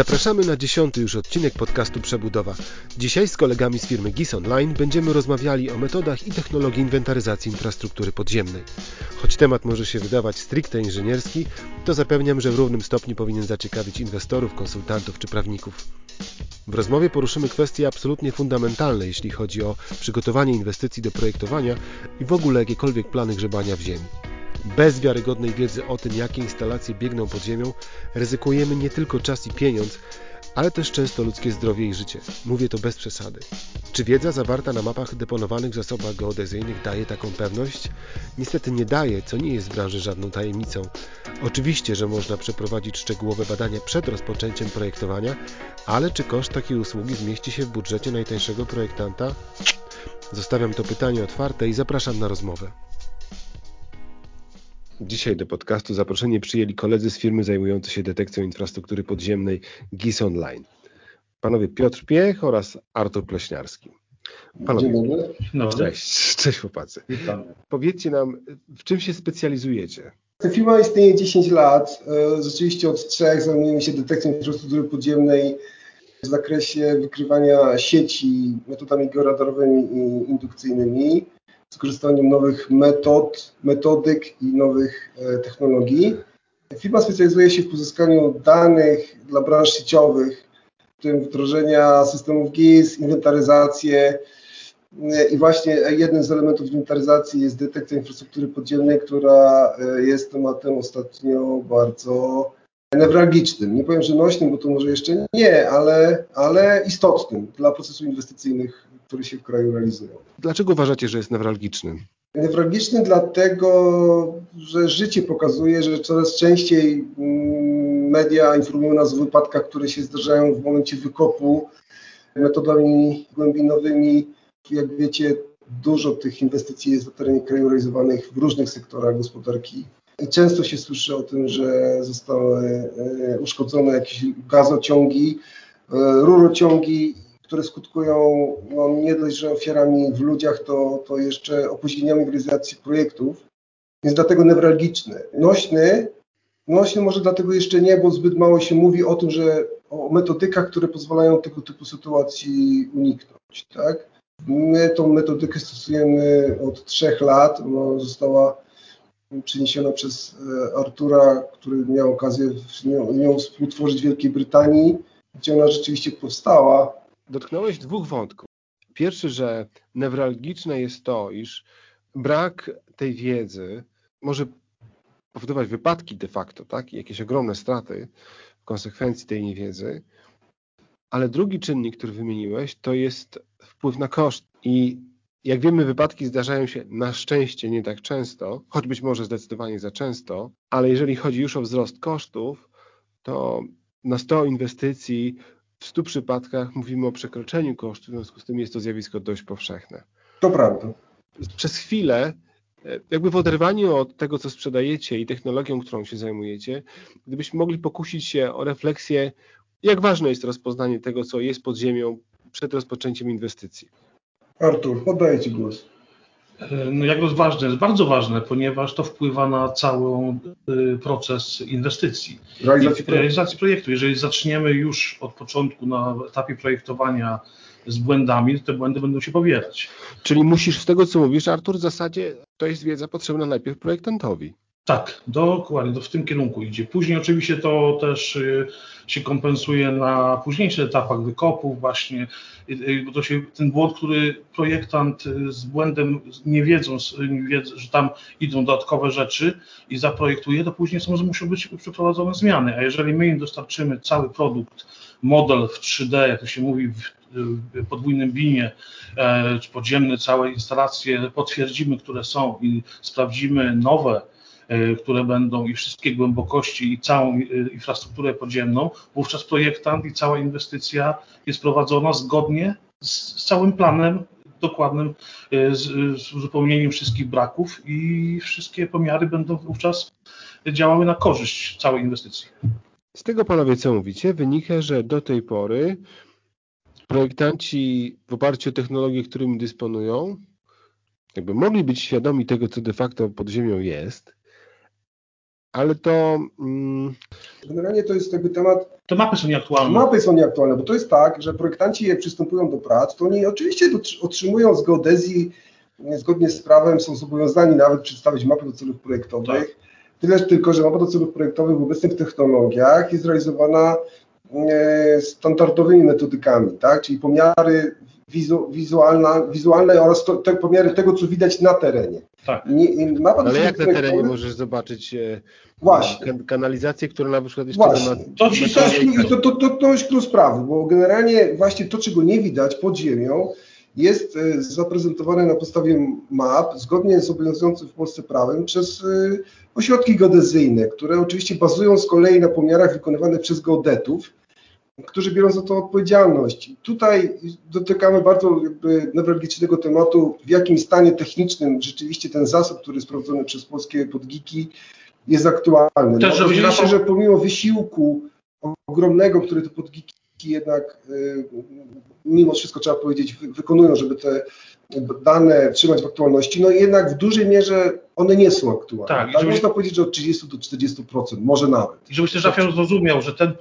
Zapraszamy na dziesiąty już odcinek podcastu Przebudowa. Dzisiaj z kolegami z firmy GIS Online będziemy rozmawiali o metodach i technologii inwentaryzacji infrastruktury podziemnej. Choć temat może się wydawać stricte inżynierski, to zapewniam, że w równym stopniu powinien zaciekawić inwestorów, konsultantów czy prawników. W rozmowie poruszymy kwestie absolutnie fundamentalne, jeśli chodzi o przygotowanie inwestycji do projektowania i w ogóle jakiekolwiek plany grzebania w ziemi. Bez wiarygodnej wiedzy o tym, jakie instalacje biegną pod ziemią, ryzykujemy nie tylko czas i pieniądz, ale też często ludzkie zdrowie i życie. Mówię to bez przesady. Czy wiedza zawarta na mapach deponowanych w zasobach geodezyjnych daje taką pewność? Niestety nie daje, co nie jest w branży żadną tajemnicą. Oczywiście, że można przeprowadzić szczegółowe badania przed rozpoczęciem projektowania, ale czy koszt takiej usługi zmieści się w budżecie najtańszego projektanta? Zostawiam to pytanie otwarte i zapraszam na rozmowę. Dzisiaj do podcastu zaproszenie przyjęli koledzy z firmy zajmującej się detekcją infrastruktury podziemnej GIS Online. Panowie Piotr Piech oraz Artur Pleśniarski. Panowie. No. Cześć, cześć chłopacy. Witam. Powiedzcie nam, w czym się specjalizujecie? Firma istnieje 10 lat. E, rzeczywiście od trzech zajmujemy się detekcją infrastruktury podziemnej w zakresie wykrywania sieci metodami georadarowymi i indukcyjnymi z korzystaniem nowych metod, metodyk i nowych e, technologii. Firma specjalizuje się w pozyskaniu danych dla branż sieciowych, w tym wdrożenia systemów GIS, inwentaryzację e, i właśnie jednym z elementów inwentaryzacji jest detekcja infrastruktury podziemnej, która e, jest tematem ostatnio bardzo newralgicznym. Nie powiem, że nośnym, bo to może jeszcze nie, ale, ale istotnym dla procesów inwestycyjnych które się w kraju realizują. Dlaczego uważacie, że jest newralgiczny? Newralgiczny dlatego, że życie pokazuje, że coraz częściej mm, media informują nas o wypadkach, które się zdarzają w momencie wykopu metodami głębinowymi. Jak wiecie, dużo tych inwestycji jest na terenie kraju realizowanych w różnych sektorach gospodarki. I często się słyszy o tym, że zostały e, uszkodzone jakieś gazociągi, e, rurociągi które skutkują no, nie dość, że ofiarami w ludziach, to, to jeszcze opóźnieniami w realizacji projektów. Jest dlatego newralgiczny. Nośny, nośny może dlatego jeszcze nie, bo zbyt mało się mówi o tym, że o metodykach, które pozwalają tego typu sytuacji uniknąć. Tak? My tą metodykę stosujemy od trzech lat. Ona została przeniesiona przez e, Artura, który miał okazję nią współtworzyć w Wielkiej Brytanii, gdzie ona rzeczywiście powstała dotknąłeś dwóch wątków. Pierwszy, że newralgiczne jest to, iż brak tej wiedzy może powodować wypadki de facto, tak? I jakieś ogromne straty w konsekwencji tej niewiedzy. Ale drugi czynnik, który wymieniłeś, to jest wpływ na koszt. I jak wiemy, wypadki zdarzają się na szczęście nie tak często, choć być może zdecydowanie za często, ale jeżeli chodzi już o wzrost kosztów, to na 100 inwestycji w 100 przypadkach mówimy o przekroczeniu kosztu, w związku z tym jest to zjawisko dość powszechne. To prawda. Przez chwilę, e, jakby w oderwaniu od tego, co sprzedajecie i technologią, którą się zajmujecie, gdybyśmy mogli pokusić się o refleksję, jak ważne jest rozpoznanie tego, co jest pod ziemią przed rozpoczęciem inwestycji. Artur, oddaję Ci głos. No jak jest ważne, jest bardzo ważne, ponieważ to wpływa na cały y, proces inwestycji. Realizacji projektu. realizacji projektu. Jeżeli zaczniemy już od początku na etapie projektowania z błędami, to te błędy będą się powielać. Czyli musisz z tego, co mówisz, Artur, w zasadzie to jest wiedza potrzebna najpierw projektantowi. Tak, dokładnie, to w tym kierunku idzie. Później oczywiście to też y, się kompensuje na późniejszych etapach wykopów właśnie, bo to się ten błąd, który projektant y, z błędem, nie wiedząc, nie że tam idą dodatkowe rzeczy i zaprojektuje, to później są, muszą być przeprowadzone zmiany, a jeżeli my im dostarczymy cały produkt, model w 3D, jak to się mówi w podwójnym binie, e, czy podziemne całe instalacje, potwierdzimy, które są i sprawdzimy nowe, które będą i wszystkie głębokości i całą e, infrastrukturę podziemną, wówczas projektant i cała inwestycja jest prowadzona zgodnie z, z całym planem dokładnym, e, z, z uzupełnieniem wszystkich braków i wszystkie pomiary będą wówczas działały na korzyść całej inwestycji. Z tego panowie co mówicie, wynika, że do tej pory projektanci w oparciu o technologie, którymi dysponują, jakby mogli być świadomi tego, co de facto pod ziemią jest, ale to... Mm... Generalnie to jest jakby temat... Te mapy są nieaktualne. Mapy są nieaktualne, bo to jest tak, że projektanci jak przystępują do prac, to oni oczywiście otrzymują z geodezji zgodnie z prawem są zobowiązani nawet przedstawić mapę do celów projektowych. Tak. Tyle tylko, że mapa do celów projektowych w obecnych technologiach jest realizowana standardowymi metodykami, tak? czyli pomiary wizu, wizualna, wizualne oraz to, te pomiary tego, co widać na terenie. Tak. Nie, mapa Ale jak na terenie możesz zobaczyć e, Właśnie. kanalizację, która na przykład jeszcze właśnie. ma... To, ci to, to, to, to jest klucz sprawy, bo generalnie właśnie to, czego nie widać pod ziemią, jest e, zaprezentowane na podstawie map, zgodnie z obowiązującym w Polsce prawem, przez e, ośrodki geodezyjne, które oczywiście bazują z kolei na pomiarach wykonywanych przez geodetów, którzy biorą za to odpowiedzialność. Tutaj dotykamy bardzo jakby newralgicznego tematu, w jakim stanie technicznym rzeczywiście ten zasób, który jest prowadzony przez polskie podgiki, jest aktualny. Też, no, oczywiście, że pomimo wysiłku ogromnego, który te podgiki jednak y, mimo wszystko trzeba powiedzieć, wykonują, żeby te dane trzymać w aktualności, no jednak w dużej mierze one nie są aktualne. Tak, tak można powiedzieć, że od 30 do 40%, może nawet. I żebyś też Rafael zrozumiał, że ten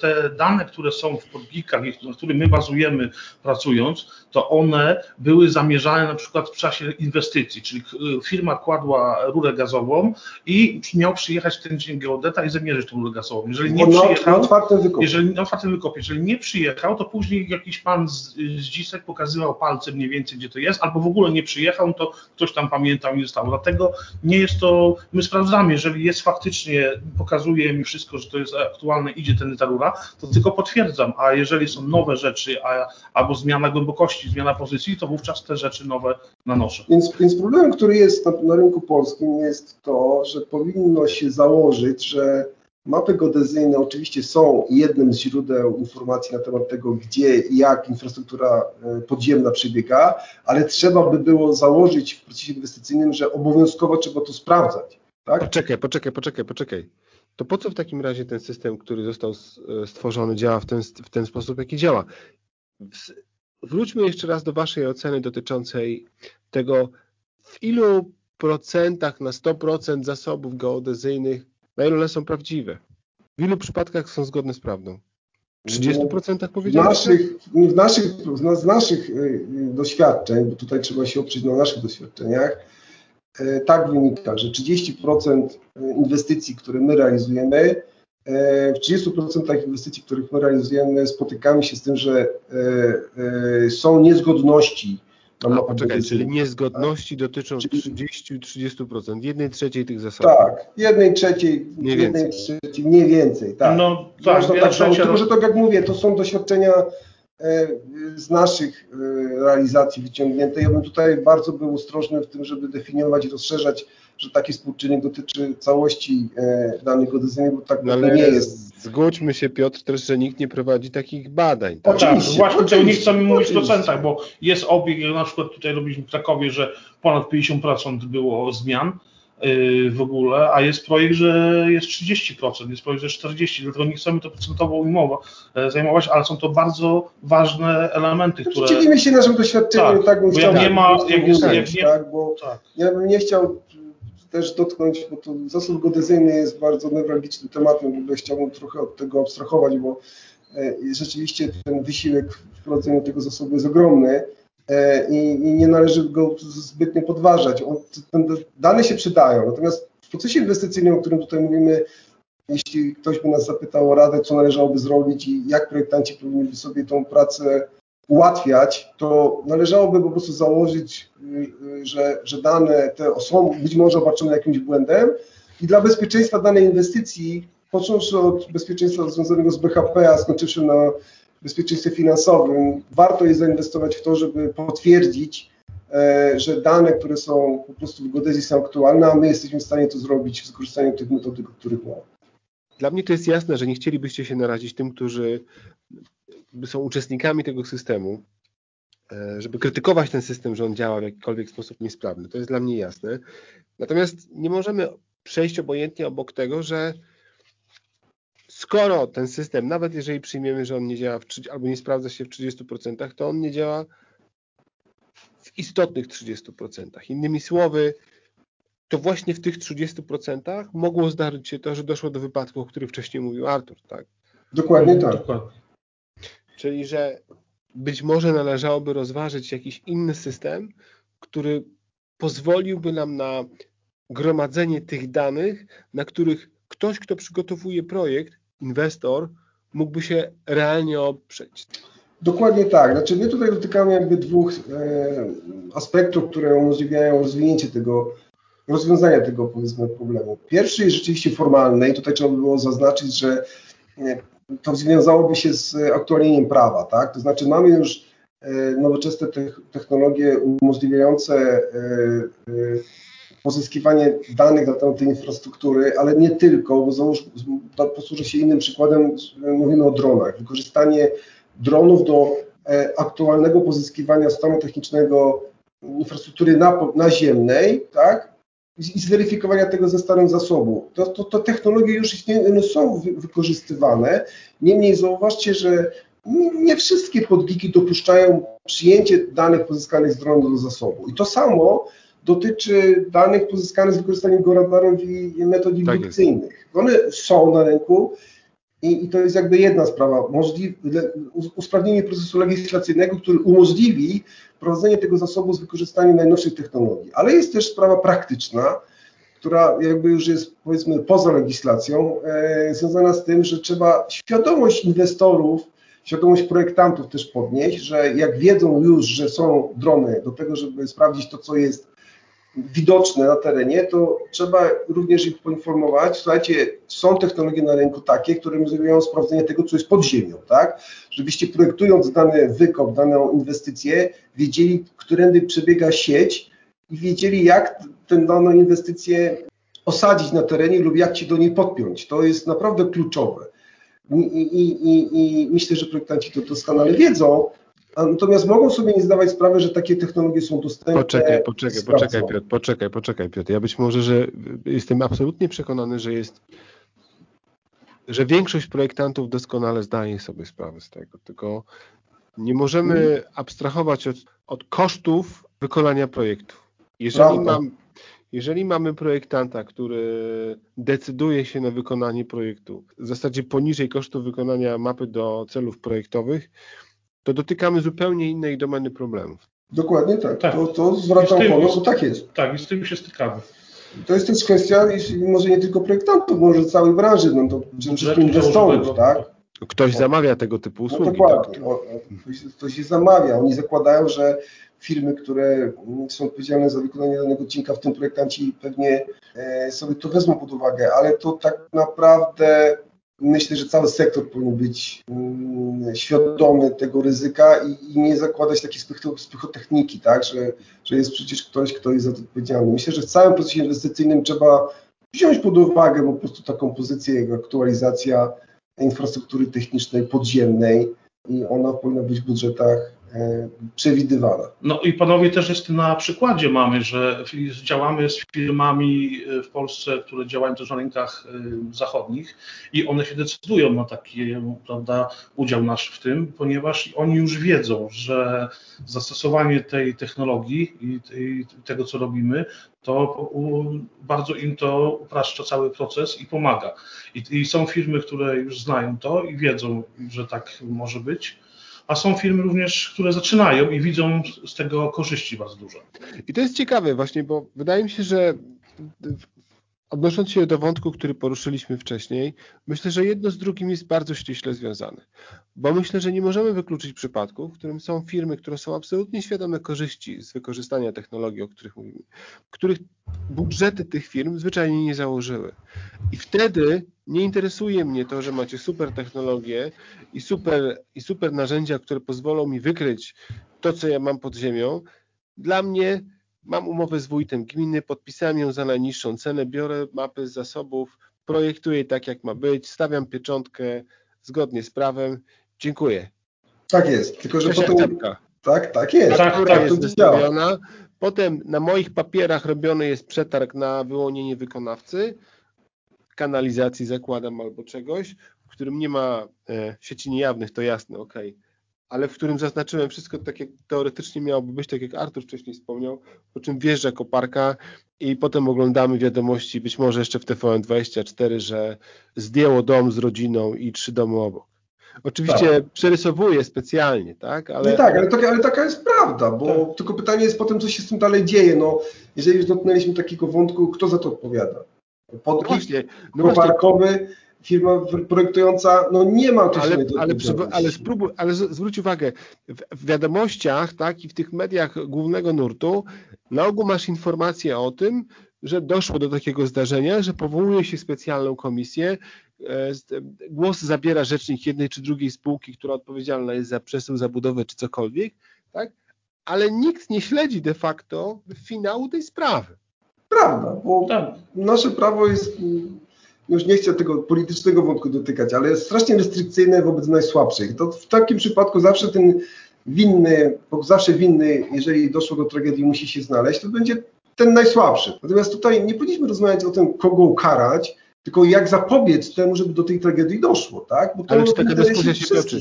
te dane, które są w podbikach, na których my bazujemy pracując, to one były zamierzane na przykład w czasie inwestycji, czyli firma kładła rurę gazową i miał przyjechać ten dzień geodeta i zamierzyć tą rurę gazową. Jeżeli nie przyjechał, na otwartym wykopie. Jeżeli, na otwartym wykopie. Jeżeli nie przyjechał, to później jakiś pan z, z dzisek pokazywał palcem mniej więcej, gdzie to jest, albo w ogóle nie przyjechał, to ktoś tam pamiętał i zostało. Dlatego nie jest to, my sprawdzamy, jeżeli jest faktycznie, pokazuje mi wszystko, że to jest aktualne, idzie ten rura, to tylko potwierdzam, a jeżeli są nowe rzeczy, a, albo zmiana głębokości, zmiana pozycji, to wówczas te rzeczy nowe nanoszę. Więc, więc problemem, który jest na, na rynku polskim jest to, że powinno się założyć, że Mapy geodezyjne oczywiście są jednym z źródeł informacji na temat tego, gdzie i jak infrastruktura e, podziemna przebiega, ale trzeba by było założyć w procesie inwestycyjnym, że obowiązkowo trzeba to sprawdzać. Tak? Poczekaj, poczekaj, poczekaj, poczekaj. To po co w takim razie ten system, który został e, stworzony, działa w ten, w ten sposób, jaki działa? Wróćmy jeszcze raz do Waszej oceny dotyczącej tego, w ilu procentach na 100% zasobów geodezyjnych na ile one są prawdziwe? W ilu przypadkach są zgodne z prawdą? W 30% powiedziałeś? Naszych, w naszych, z naszych y, y, doświadczeń, bo tutaj trzeba się oprzeć na naszych doświadczeniach, y, tak wynika, że 30% inwestycji, które my realizujemy, w 30% inwestycji, których my realizujemy, spotykamy się z tym, że są niezgodności a, poczekaj, czyli niezgodności dotyczą 30-30%, jednej trzeciej tych zasobów. Tak, jednej trzeciej, nie jednej więcej. trzeciej, mniej więcej, tak. No tak, Można tak trzecia... tylko że tak jak mówię, to są doświadczenia e, z naszych e, realizacji wyciągnięte. Ja bym tutaj bardzo był ostrożny w tym, żeby definiować i rozszerzać, że taki współczynnik dotyczy całości e, danych geodezyjnych, bo tak no, nie jest. Zgódźmy się, Piotr, też, że nikt nie prowadzi takich badań. Tak? Oczywiście. Tak, właśnie oczywiście, nie chcemy mówić w procentach, bo jest obieg, na przykład tutaj robiliśmy w Krakowie, że ponad 50% było zmian yy, w ogóle, a jest projekt, że jest 30%, jest projekt, że 40%, dlatego nie chcemy to procentowo ujmować, e, zajmować, ale są to bardzo ważne elementy, które... Dzielimy się naszym doświadczeniem, tak, tak bym chciał... Nie ma, jak jest, jak nie, tak, bo tak. ja bym nie chciał też dotknąć, bo to zasób geodezyjny jest bardzo newralgicznym tematem, w ogóle chciałbym trochę od tego abstrahować, bo e, rzeczywiście ten wysiłek w wprowadzeniu tego zasobu jest ogromny e, i, nie należy go zbytnio podważać. Dane się przydają, natomiast w procesie inwestycyjnym, o którym tutaj mówimy, jeśli ktoś by nas zapytał o radę, co należałoby zrobić i jak projektanci powinni sobie tą pracę ułatwiać, to należałoby po prostu założyć, y, y, że, że dane te są być może obarczone jakimś błędem i dla bezpieczeństwa danej inwestycji, począwszy od bezpieczeństwa związanego z BHP, a skończywszy na bezpieczeństwie finansowym, warto jest zainwestować w to, żeby potwierdzić, e, że dane, które są po prostu w geodezji są aktualne, a my jesteśmy w stanie to zrobić z wykorzystaniem tych metodyk, których mowa. Dla mnie to jest jasne, że nie chcielibyście się narazić tym, którzy są uczestnikami tego systemu, e, żeby krytykować ten system, że on działa w jakikolwiek sposób niesprawny. To jest dla mnie jasne. Natomiast nie możemy przejść obojętnie obok tego, że skoro ten system, nawet jeżeli przyjmiemy, że on nie działa w, albo nie sprawdza się w 30%, to on nie działa w istotnych 30%. Innymi słowy, to właśnie w tych 30% mogło zdarzyć się to, że doszło do wypadku, o którym wcześniej mówił Artur, tak? Dokładnie tak. Dokładnie. Czyli, że być może należałoby rozważyć jakiś inny system, który pozwoliłby nam na gromadzenie tych danych, na których ktoś, kto przygotowuje projekt, inwestor, mógłby się realnie oprzeć. Dokładnie tak. Znaczy my tutaj dotykamy jakby dwóch e, aspektów, które umożliwiają rozwinięcie tego, rozwiązania tego powiedzmy problemu. Pierwszy jest rzeczywiście formalny i tutaj trzeba by było zaznaczyć, że e, to związałoby się z aktualnieniem prawa, tak? To znaczy mamy już e, nowoczesne technologie umożliwiające e, pozyskiwanie danych na temat tej infrastruktury, ale nie tylko, bo załóż, posłużę się innym przykładem, mówimy o dronach. Wykorzystanie dronów do aktualnego pozyskiwania stanu technicznego infrastruktury naziemnej, tak? I zweryfikowania tego ze stanem zasobu. To, to, to technologie już istnieją, one są wy, wykorzystywane. Niemniej zauważcie, że nie wszystkie podgiki dopuszczają przyjęcie danych pozyskanych z dronu do zasobu. I to samo dotyczy danych pozyskanych z wykorzystaniem radarów i metod tak indukcyjnych. One są na rynku i, i, to jest jakby jedna sprawa, możliwe, usprawnienie procesu legislacyjnego, który umożliwi prowadzenie tego zasobu z wykorzystaniem najnowszych technologii. Ale jest też sprawa praktyczna, która jakby już jest powiedzmy poza legislacją, e, związana z tym, że trzeba świadomość inwestorów, świadomość projektantów też podnieść, że jak wiedzą już, że są drony do tego, żeby sprawdzić to, co jest widoczne na terenie, to trzeba również ich poinformować, słuchajcie, są technologie na rynku takie, które umożliwiają sprawdzenie tego, co jest pod ziemią, tak? Żebyście projektując dany wykop, daną inwestycję, wiedzieli, którędy przebiega sieć i wiedzieli, jak tę daną inwestycję osadzić na terenie lub jak ci do niej podpiąć. To jest naprawdę kluczowe. I, i, i, i myślę, że projektanci to doskonale wiedzą, Natomiast mogą sobie nie zdawać sprawy, że takie technologie są dostępne. Poczekaj, poczekaj, poczekaj Piotr, poczekaj, poczekaj Piotr. Ja być może, że jestem absolutnie przekonany, że jest że większość projektantów doskonale zdaje sobie sprawę z tego, tylko nie możemy hmm. abstrahować od, od kosztów wykonania projektu. Jeżeli, mam, jeżeli mamy projektanta, który decyduje się na wykonanie projektu w zasadzie poniżej kosztów wykonania mapy do celów projektowych, to dotykamy zupełnie innej domeny problemów. Dokładnie tak. tak. To, to zwracam honor, bo tak jest. Tak, i z tym się stykamy. To jest też kwestia, może nie tylko projektantów, może całej branży, no to przede wszystkim inwestorów, tak? Ktoś zamawia tego typu no usługi. No dokładnie. Tak? Ktoś, ktoś się zamawia. Oni zakładają, że firmy, które są odpowiedzialne za wykonanie danego odcinka, w tym projektanci pewnie e, sobie to wezmą pod uwagę, ale to tak naprawdę myślę, że cały sektor powinien być mm, świadomy tego ryzyka i, i nie zakładać takiej spychotechniki, tak, że, że jest przecież ktoś, kto jest za to odpowiedzialny. Myślę, że w całym procesie inwestycyjnym trzeba wziąć pod uwagę po prostu taką pozycję jak aktualizacja infrastruktury technicznej podziemnej i ona powinna być w budżetach E, przewidywana. No i panowie też jest na przykładzie mamy, że działamy z firmami e, w Polsce, które działają też na rynkach e, zachodnich i one się decydują na taki prawda, udział nasz w tym, ponieważ oni już wiedzą, że zastosowanie tej technologii i, tego, co robimy, to bardzo im to upraszcza cały proces i pomaga. I są firmy, które już znają to i wiedzą, że tak może być a są firmy również, które zaczynają i widzą z tego korzyści bardzo duże. I to jest ciekawe właśnie, bo wydaje mi się, że odnosząc się do wątku, który poruszyliśmy wcześniej, myślę, że jedno z drugim jest bardzo ściśle związane. Bo myślę, że nie możemy wykluczyć przypadku, w którym są firmy, które są absolutnie świadome korzyści z wykorzystania technologii, o których mówimy, których budżety tych firm zwyczajnie nie założyły. I wtedy nie interesuje mnie to, że macie super technologię i super, i super narzędzia, które pozwolą mi wykryć to, co ja mam pod ziemią. Dla mnie mam umowę z wójtem gminy, podpisałem ją za najniższą cenę, biorę mapy z zasobów, projektuję tak, jak ma być, stawiam pieczątkę zgodnie z prawem. Dziękuję. Tak jest, tylko że potem... Tak, tak jest. Tak, tak, tak jest wystawiona. Potem na moich papierach robiony jest przetarg na wyłonienie wykonawcy, kanalizacji zakładam albo czegoś, w którym nie ma e, sieci niejawnych, to jasne, ok. Ale w którym zaznaczyłem wszystko tak, jak teoretycznie miałoby być, tak jak Artur wcześniej wspomniał, po czym wjeżdża koparka i potem oglądamy wiadomości, być może jeszcze w TVN24, że zdjęło dom z rodziną i trzy domy obok. Oczywiście tak. przerysowuję specjalnie, tak? Ale... Nie tak, ale taka, ale taka jest prawda, bo tak. tylko pytanie jest potem, co się z tym dalej dzieje. No, jeżeli już dotknęliśmy takiego wątku, kto za to odpowiada? Podpis no właśnie, no koparkowy, właśnie firma projektująca no nie ma ale, ale, ale, spróbuj, ale zwróć uwagę, w, wiadomościach tak, i w tych mediach głównego nurtu na ogół masz informację o tym, że doszło do takiego zdarzenia, że powołuje się specjalną komisję, e, głos zabiera rzecznik jednej czy drugiej spółki, która odpowiedzialna jest za przesył, zabudowę czy cokolwiek, tak? ale nikt nie śledzi de facto finału tej sprawy. Prawda, bo tak. nasze prawo jest już nie chcę tego politycznego wątku dotykać, ale jest strasznie restrykcyjne wobec najsłabszych. To w takim przypadku zawsze ten winny, bo zawsze winny, jeżeli doszło do tragedii, musi się znaleźć, to będzie ten najsłabszy. Natomiast tutaj nie powinniśmy rozmawiać o tym, kogo ukarać, tylko jak zapobiec temu, żeby do tej tragedii doszło, tak? Bo to Ale czy taka dyskusja się toczy?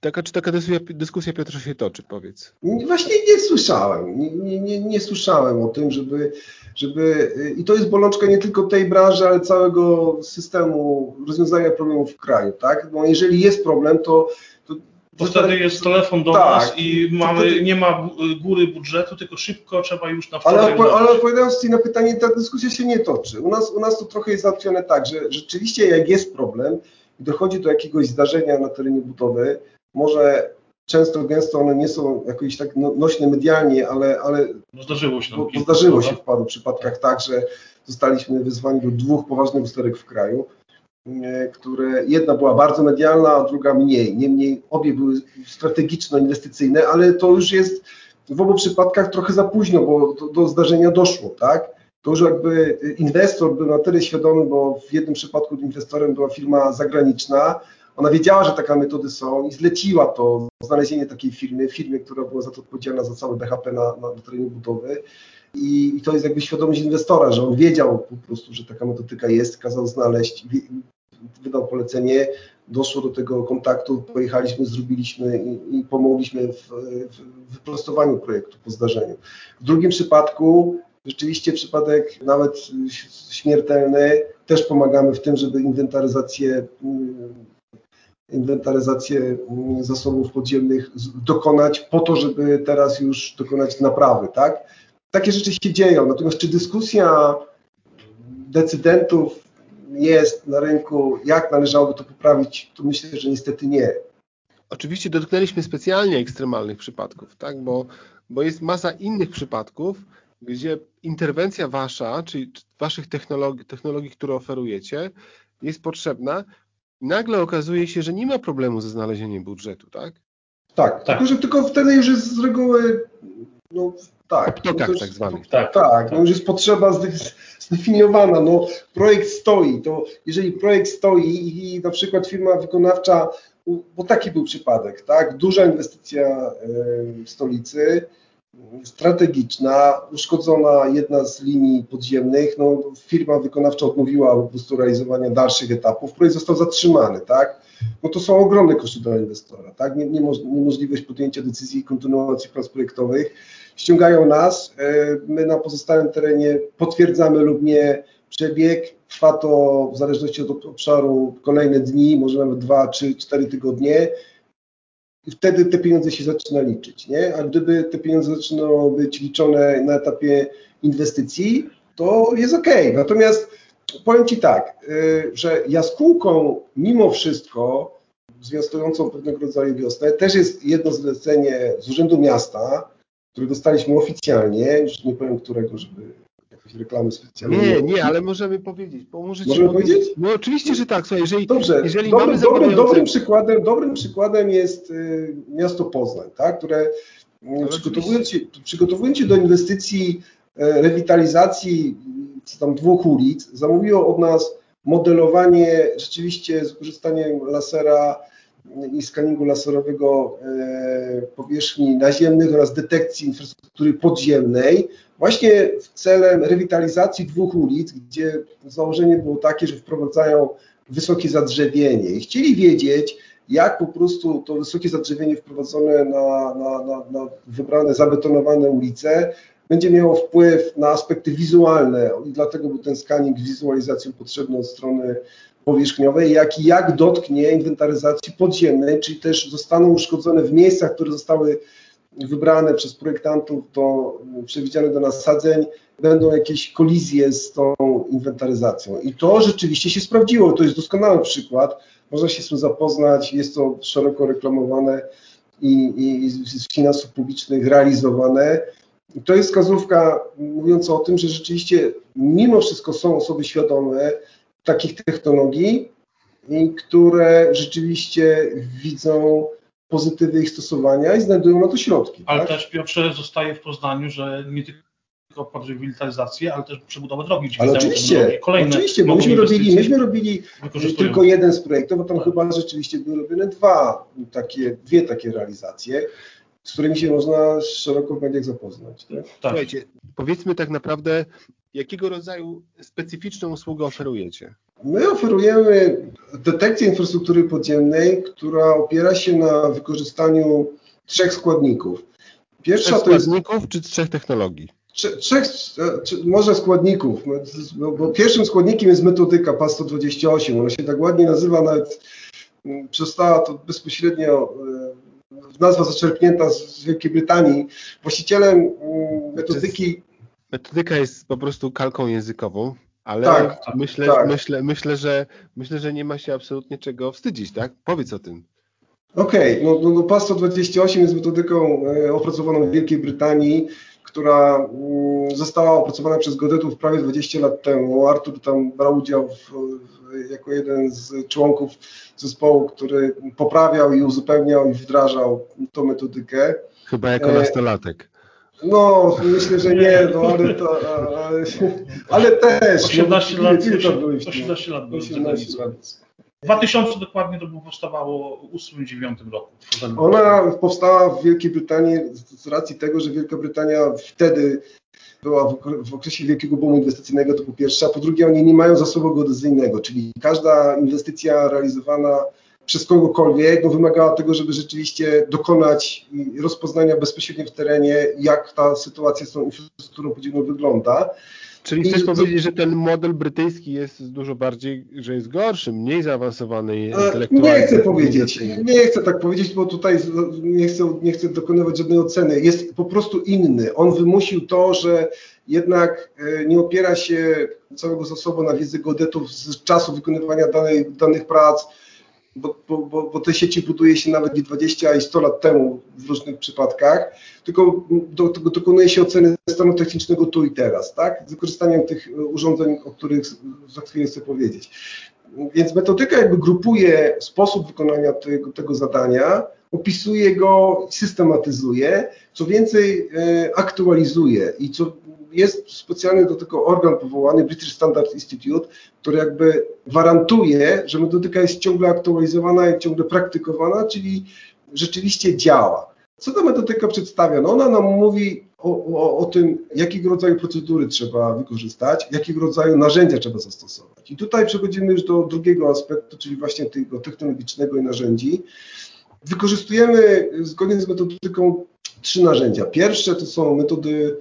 Taka, czy taka dyskusja, dyskusja Piotra się toczy, powiedz? Właśnie nie słyszałem. Nie, nie, nie, nie słyszałem o tym, żeby, żeby. I to jest bolączka nie tylko tej branży, ale całego systemu rozwiązania problemów w kraju, tak? Bo jeżeli jest problem, to. to bo wtedy jest telefon do tak, nas i mamy, wtedy... nie ma góry budżetu, tylko szybko trzeba już na wczoraj. Ale, ale odpowiadając Ci na pytanie, ta dyskusja się nie toczy. U nas, u nas to trochę jest załatwione tak, że rzeczywiście jak jest problem i dochodzi do jakiegoś zdarzenia na terenie budowy, może często, gęsto one nie są jakoś tak no, nośne medialnie, ale, ale no zdarzyło się, bo, bo zdarzyło się w paru przypadkach tak, że zostaliśmy wyzwani do dwóch poważnych usterek w kraju, e, które jedna była bardzo medialna, a druga mniej. Niemniej obie były strategiczno-inwestycyjne, ale to już jest w obu przypadkach trochę za późno, bo do, do zdarzenia doszło, tak? To już jakby inwestor był na tyle świadomy, bo w jednym przypadku inwestorem była firma zagraniczna, ona wiedziała, że takie metody są i zleciła to znalezienie takiej firmy, firmy, która była za to odpowiedzialna za cały BHP na, na, na terenie budowy. I, I, to jest jakby świadomość inwestora, że on wiedział po prostu, że taka metodyka jest, kazał znaleźć, wydał polecenie, doszło do tego kontaktu, pojechaliśmy, zrobiliśmy i, i pomogliśmy w, w wyprostowaniu projektu po zdarzeniu. W drugim przypadku rzeczywiście przypadek nawet śmiertelny, też pomagamy w tym, żeby inwentaryzację inwentaryzację mm, zasobów podziemnych dokonać po to, żeby teraz już dokonać naprawy, tak? Takie rzeczy się dzieją, natomiast czy dyskusja decydentów jest na rynku, jak należałoby to poprawić, to myślę, że niestety nie. Oczywiście dotknęliśmy specjalnie ekstremalnych przypadków, tak? bo, bo jest masa innych przypadków, gdzie interwencja wasza, czyli waszych technologii, technologii, które oferujecie, jest potrzebna, nagle okazuje się, że nie ma problemu ze znalezieniem budżetu, tak? Tak, tak. Tylko, że tylko wtedy już jest z reguły no, tak. No tak, tak zwanych. Tak, tak, tak. No już jest potrzeba zdefiniowana. No, projekt stoi, to jeżeli projekt stoi i na przykład firma wykonawcza, bo taki był przypadek, tak? Duża inwestycja w stolicy, strategiczna, uszkodzona jedna z linii podziemnych, no, firma wykonawcza odmówiła po prostu realizowania dalszych etapów, projekt został zatrzymany, tak? No to są ogromne koszty dla inwestora, tak? Nie, niemożliwość podjęcia decyzji i kontynuacji prac projektowych. Ściągają nas, e, my na pozostałym terenie potwierdzamy lub nie przebieg, trwa to w zależności od obszaru kolejne dni, może nawet dwa, trzy, cztery tygodnie wtedy te pieniądze się zaczyna liczyć, nie? A gdyby te pieniądze zaczynały być liczone na etapie inwestycji, to jest ok. Natomiast powiem Ci tak, y, że jaskółką mimo wszystko, zwiastującą pewnego rodzaju wiosnę, też jest jedno zlecenie z Urzędu Miasta, które dostaliśmy oficjalnie, już nie powiem którego, żeby jakieś reklamy specjalne. Nie, nie, ale możemy powiedzieć. Możemy powiedzieć? No oczywiście, że tak. Słuchaj, jeżeli, Dobrze. jeżeli Dobry, mamy dobrym, dobrym, przykładem, dobrym przykładem jest y, miasto Poznań, tak, które y, przygotowując się, przygotowując się do inwestycji y, rewitalizacji tam dwóch ulic, zamówiło od nas modelowanie rzeczywiście z wykorzystaniem lasera i skaningu laserowego e, powierzchni naziemnych oraz detekcji infrastruktury podziemnej, właśnie celem rewitalizacji dwóch ulic, gdzie założenie było takie, że wprowadzają wysokie zadrzewienie. I chcieli wiedzieć, jak po prostu to wysokie zadrzewienie wprowadzone na, na, na, na wybrane, zabetonowane ulice będzie miało wpływ na aspekty wizualne. I dlatego był ten scanning wizualizacją potrzebny od strony powierzchniowej, jak i jak dotknie inwentaryzacji podziemnej, czyli też zostaną uszkodzone w miejscach, które zostały wybrane przez projektantów do, przewidziane do nasadzeń, będą jakieś kolizje z tą inwentaryzacją. I to rzeczywiście się sprawdziło. To jest doskonały przykład. Można się z tym zapoznać, jest to szeroko reklamowane i, i z finansów publicznych realizowane. I to jest wskazówka mówiąca o tym, że rzeczywiście mimo wszystko są osoby świadome takich technologii, które rzeczywiście widzą pozytywy ich stosowania i znajdują na to środki. Ale tak? też Piotrze zostaje w Poznaniu, że nie tylko pod rewitalizację, ale też przebudowę drogi. Ale oczywiście, kolejne oczywiście, bo myśmy robili, myśmy robili tylko jeden z projektów, bo tam chyba rzeczywiście były robione dwa takie, dwie takie realizacje z którymi się można szeroko w mediach zapoznać. Tak? tak? Słuchajcie, powiedzmy tak naprawdę, jakiego rodzaju specyficzną usługę oferujecie? My oferujemy detekcję infrastruktury podziemnej, która opiera się na wykorzystaniu trzech składników. Pierwsza trzech to jest... składników czy trzech technologii? Trzech, może składników, bo pierwszym składnikiem jest metodyka PAS 128. Ona się tak ładnie nazywa, nawet mm, przestała to bezpośrednio e, nazwa zaczerpnięta z Wielkiej Brytanii. Właścicielem mm, metodyki. Metodyka jest po prostu kalką językową ale tak, myślę, tak. Myślę, myślę, że, myślę, że nie ma się absolutnie czego wstydzić, tak? Powiedz o tym. Okej, okay, no, no, no PAS 128 jest metodyką e, opracowaną w Wielkiej Brytanii, która mm, została opracowana przez Godetów prawie 20 lat temu. Artur tam brał udział w, jako jeden z członków zespołu, który poprawiał i uzupełniał i wdrażał tą metodykę. Chyba jako e, nastolatek. No, myślę, że nie, no, ale, to, ale, ale też. 18 no, lat, 18 lat, 18 lat. 2000 dokładnie to było powstawało w 8-9 roku. Ona powstała w Wielkiej Brytanii z racji tego, że Wielka Brytania wtedy była w okresie wielkiego boomu inwestycyjnego, to po pierwsze, a po drugie oni nie mają zasobu geodezyjnego, czyli każda inwestycja realizowana przez kogokolwiek, no wymagała tego, żeby rzeczywiście dokonać rozpoznania bezpośrednio w terenie, jak ta sytuacja z tą infrastrukturą podziemną wygląda. Czyli chcesz I, powiedzieć, że ten model brytyjski jest dużo bardziej, że jest gorszy, mniej zaawansowany e, intelektualnie? Nie chcę powiedzieć, nie chcę tak powiedzieć, bo tutaj nie chcę, nie chcę dokonywać żadnej oceny. Jest po prostu inny. On wymusił to, że jednak e, nie opiera się całego zasobu na wiedzy geodetów z czasu wykonywania danej, danych prac, bo, bo, bo, te sieci buduje się nawet nie 20 i 100 lat temu w różnych przypadkach, tylko do, do, dokonuje się oceny stanu technicznego tu i teraz, tak? Z wykorzystaniem tych urządzeń, o których za chwilę chcę powiedzieć. Więc metodyka jakby grupuje sposób wykonania tego, tego zadania, opisuje go, systematyzuje, co więcej e, aktualizuje i co jest specjalny do tego organ powołany, British Standard Institute, który jakby gwarantuje, że metodyka jest ciągle aktualizowana i ciągle praktykowana, czyli rzeczywiście działa. Co ta metodyka przedstawia? No ona nam mówi o, o, o, tym, jakiego rodzaju procedury trzeba wykorzystać, jakiego rodzaju narzędzia trzeba zastosować. I tutaj przechodzimy już do drugiego aspektu, czyli właśnie tego technologicznego i narzędzi. Wykorzystujemy zgodnie z metodyką trzy narzędzia. Pierwsze to są metody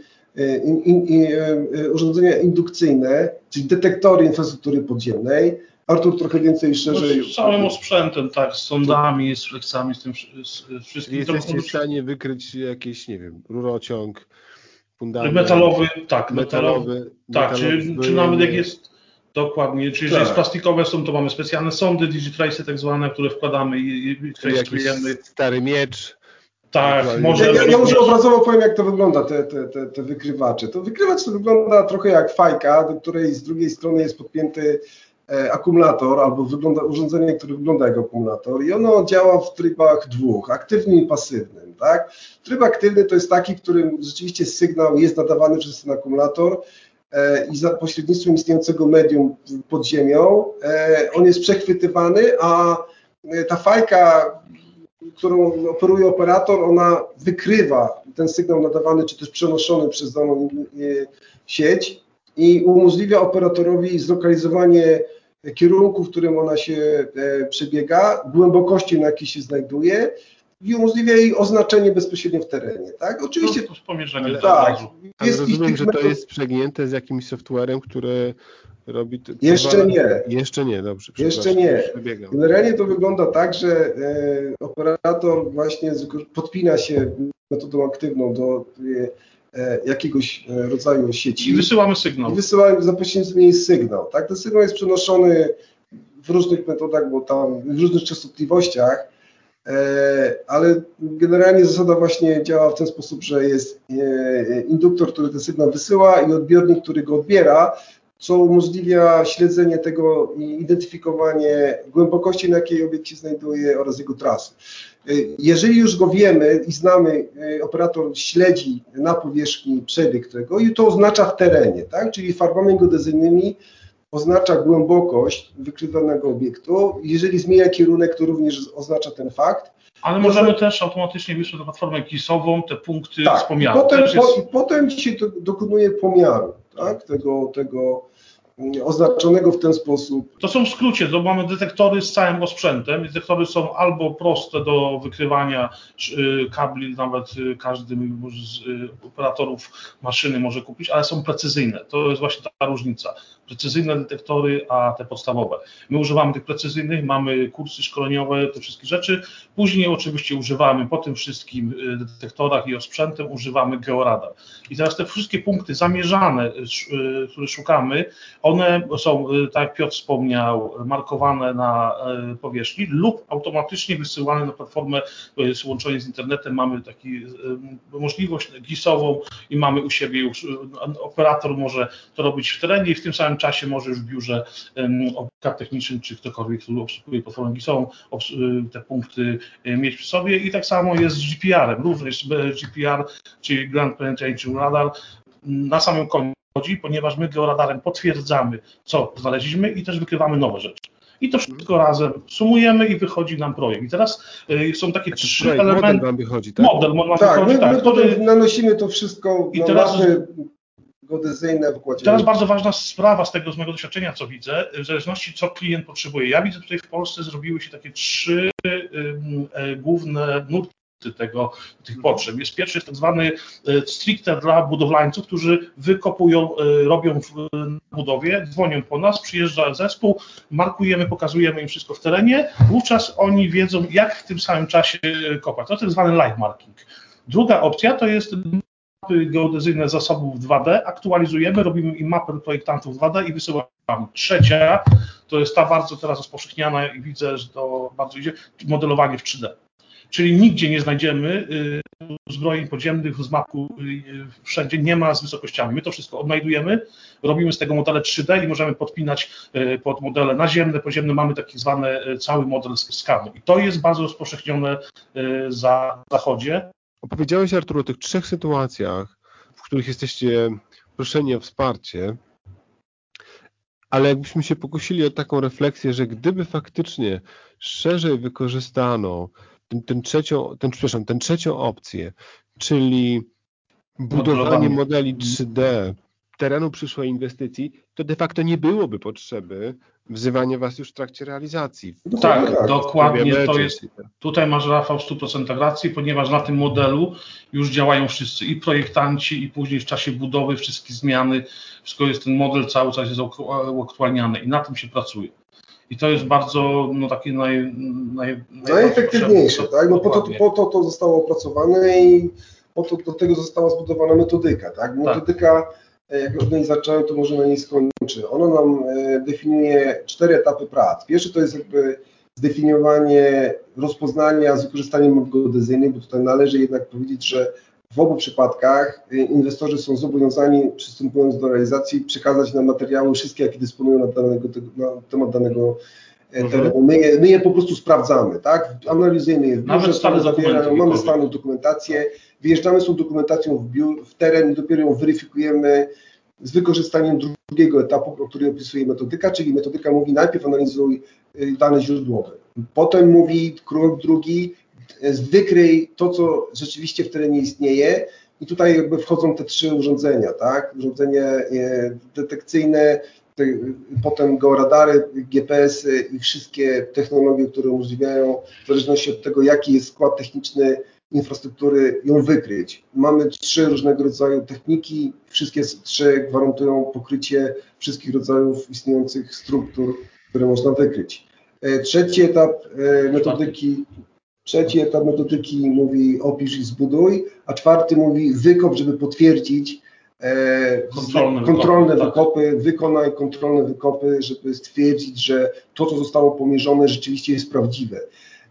in, in, in, e, urządzenia indukcyjne, czyli detektory infrastruktury podziemnej. Artur trochę więcej szerzej. No, z całym osprzętem, tak, z sondami, z flexami, z tym z wszystkim. Jesteście w stanie wykryć jakiś, nie wiem, rurociąg, fundament. Metalowy, tak, metalowy. metalowy tak, metalowy, czy, czy nawet jak jest Dokładnie, czyli jeżeli tak. jest plastikowe są, to mamy specjalne sondy, digitrace tak zwane, które wkładamy i, i tracujemy. Stary miecz. Tak, może. Ja, ja, ja może obrazowo powiem, jak to wygląda, te, te, te, te wykrywacze. To wykrywacz to wygląda trochę jak fajka, do której z drugiej strony jest podpięty e, akumulator albo wygląda, urządzenie, które wygląda jak akumulator i ono działa w trybach dwóch, aktywnym i pasywnym. Tak? Tryb aktywny to jest taki, w którym rzeczywiście sygnał jest nadawany przez ten akumulator e, i za pośrednictwem istniejącego medium pod ziemią e, on jest przechwytywany, a e, ta fajka którą operuje operator, ona wykrywa ten sygnał nadawany czy też przenoszony przez daną e, sieć i umożliwia operatorowi zlokalizowanie kierunku, w którym ona się e, przebiega, głębokości, na jakiej się znajduje i umożliwia jej oznaczenie bezpośrednio w terenie. Tak? Oczywiście. To, to ale, tak, jest rozumiem, że to jest przegnięte z jakimś softwarem, który robi. To, jeszcze nie. Jeszcze nie, dobrze. Jeszcze nie. Generalnie to wygląda tak, że e, operator właśnie podpina się metodą aktywną do e, jakiegoś e, rodzaju sieci. I wysyłamy sygnał. I wysyłamy za pośrednictwem jej sygnał. Tak? Ten sygnał jest przenoszony w różnych metodach, bo tam w różnych częstotliwościach, e, ale generalnie zasada właśnie działa w ten sposób, że jest e, induktor, który ten sygnał wysyła i odbiornik, który go odbiera co umożliwia śledzenie tego i identyfikowanie głębokości, na jakiej obiekt się znajduje oraz jego trasy. Jeżeli już go wiemy i znamy, e, operator śledzi na powierzchni przebieg tego i to oznacza w terenie, tak? czyli farbami geodezyjnymi oznacza głębokość wykrywanego obiektu. Jeżeli zmienia kierunek, to również oznacza ten fakt. Ale możemy też automatycznie wysłać na platformę GIS-ową te punkty tak, wspomniane. Potem, jest... po, potem się dokonuje pomiaru tak, tego, tego oznaczonego w ten sposób. To są w skrócie, to mamy detektory z całym osprzętem. Detektory są albo proste do wykrywania y, kabli, nawet y, każdy z y, operatorów maszyny może kupić, ale są precyzyjne. To jest właśnie ta różnica. Precyzyjne detektory, a te podstawowe. My używamy tych precyzyjnych, mamy kursy szkoleniowe, te wszystkie rzeczy. Później oczywiście używamy po tym wszystkim detektorach i osprzętem używamy georadar. I teraz te wszystkie punkty zamierzane, które szukamy, one są, y, tak jak Piotr wspomniał, markowane na y, powierzchni lub automatycznie wysyłane na platformę z łączenie z internetem. Mamy taką y, możliwość GIS-ową i mamy u siebie już, operator może to robić w terenie i w tym samym czasie może już w biurze opieka technicznym czy ktokolwiek, kto obsługuje platformę GIS-ową, te punkty mieć przy sobie i tak samo jest z GPR-em. Również GPR, czyli Grand Penetrating Radar, na samym końcu chodzi, ponieważ my georadarem potwierdzamy, co znaleźliśmy i też wykrywamy nowe rzeczy. I to wszystko razem sumujemy i wychodzi nam projekt. I teraz y, są takie Taki trzy projekt, elementy. Model nam wychodzi, tak? Model nam tak, wychodzi, my, tak. My nanosimy to wszystko i na teraz, geodezyjne wykładzie. Teraz bardzo ważna sprawa z tego, z mojego doświadczenia, co widzę, w zależności co klient potrzebuje. Ja widzę tutaj w Polsce zrobiły się takie trzy y, główne nurty tego, tych potrzeb. Jest pierwszy, jest tak zwany e, stricte dla budowlańców, którzy wykopują, e, robią w budowie, dzwonią po nas, przyjeżdża zespół, markujemy, pokazujemy im wszystko w terenie, wówczas oni wiedzą, jak w tym samym czasie e, kopać. To jest tak zwany live marking. Druga opcja to jest mapy geodezyjne zasobów 2D, aktualizujemy, robimy im mapę projektantów 2D i wysyłamy. Trzecia, to jest ta bardzo teraz rozpowszechniana i widzę, że to bardzo idzie, modelowanie w 3D. Czyli nigdzie nie znajdziemy y, zbrojeń podziemnych z mapu, y, wszędzie nie ma z wysokościami. My to wszystko odnajdujemy, robimy z tego modele 3D i możemy podpinać y, pod modele naziemne, podziemne. Mamy taki zwany cały model skanu. I to jest bardzo rozpowszechnione za zachodzie. Opowiedziałeś, Artur, o tych trzech sytuacjach, w których jesteście proszeni o wsparcie. Ale jakbyśmy się pokusili o taką refleksję, że gdyby faktycznie szerzej wykorzystano ten, ten trzecią, ten, przepraszam, ten trzecią opcję, czyli budowanie modeli 3D terenu przyszłej inwestycji, to de facto nie byłoby potrzeby wzywania Was już w trakcie realizacji. No tak, tak, dokładnie to jest. Tutaj masz Rafał w 100% racji, ponieważ na tym modelu już działają wszyscy i projektanci, i później w czasie budowy wszystkie zmiany, wszystko jest ten model cały czas jest uaktualniany i na tym się pracuje. I to jest bardzo no, takie naj, naj, najefektywniejsze, tak? No po to, po to to zostało opracowane i po to do tego została zbudowana metodyka, tak? tak. Metodyka, tak. Jak od niej zacząłem, to może na niej skończę. Ona nam e, definiuje cztery etapy prac. Pierwszy to jest jakby zdefiniowanie rozpoznania z wykorzystaniem map geodezyjnych, bo tutaj należy jednak powiedzieć, że w obu przypadkach y, inwestorzy są zobowiązani, przystępując do realizacji, przekazać nam materiały wszystkie, jakie dysponują na, danego, na temat danego e, mhm. terenu. My je, my je po prostu sprawdzamy, tak? Analizujemy je w biurze, stany mamy stanu dokumentację, wyjeżdżamy z tą dokumentacją w, biur, w teren i dopiero ją weryfikujemy z wykorzystaniem drugiego etapu, o którym opisuje metodyka, czyli metodyka mówi najpierw analizuj y, dane źródłowe, potem mówi krok drugi, wykryj to, co rzeczywiście w terenie istnieje. I tutaj jakby wchodzą te trzy urządzenia, tak? Urządzenie e, detekcyjne, te, potem georadary, GPS-y i wszystkie technologie, które umożliwiają, w zależności od tego, jaki jest skład techniczny infrastruktury, ją wykryć. Mamy trzy różnego rodzaju techniki, wszystkie trzy gwarantują pokrycie wszystkich rodzajów istniejących struktur, które można wykryć. E, trzeci etap e, metodyki Trzeci etap metodyki mówi opisz i zbuduj, a czwarty mówi wykop, żeby potwierdzić e, kontrolne, kontrolne wykopy, tak. wykopy tak. wykonaj kontrolne wykopy, żeby stwierdzić, że to, co zostało pomierzone, rzeczywiście jest prawdziwe.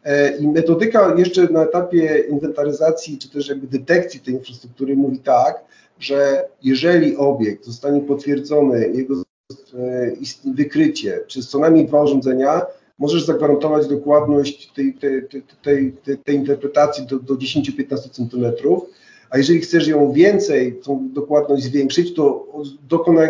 E, I metodyka jeszcze na etapie inwentaryzacji, czy też jakby detekcji tej infrastruktury mówi tak, że jeżeli obiekt zostanie potwierdzony, jego e, wykrycie przez co najmniej dwa urządzenia, możesz zagwarantować dokładność tej, tej, tej, tej, interpretacji do, do 10-15 cm, a jeżeli chcesz ją więcej, tą dokładność zwiększyć, to dokonaj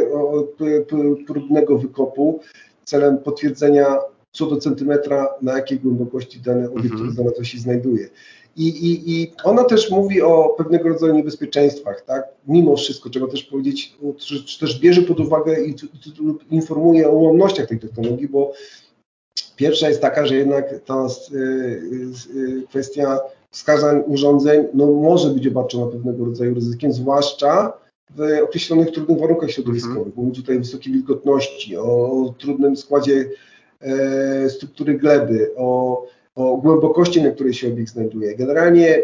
próbnego wykopu celem potwierdzenia co do centymetra, na jakiej głębokości dany obiekt, który znalazł się znajduje. I, i, I ona też mówi o pewnego rodzaju niebezpieczeństwach, tak? Mimo wszystko trzeba też powiedzieć, czy, czy też bierze pod uwagę i informuje o ułomnościach tej technologii, bo Pierwsza jest taka, że jednak ta y, y, kwestia wskazań urządzeń no, może być obarczona pewnego rodzaju ryzykiem, zwłaszcza w określonych trudnych warunkach środowiskowych. Mhm. Mówimy tutaj o wysokiej wilgotności, o trudnym składzie struktury gleby, o, o głębokości, na której się obiekt znajduje. Generalnie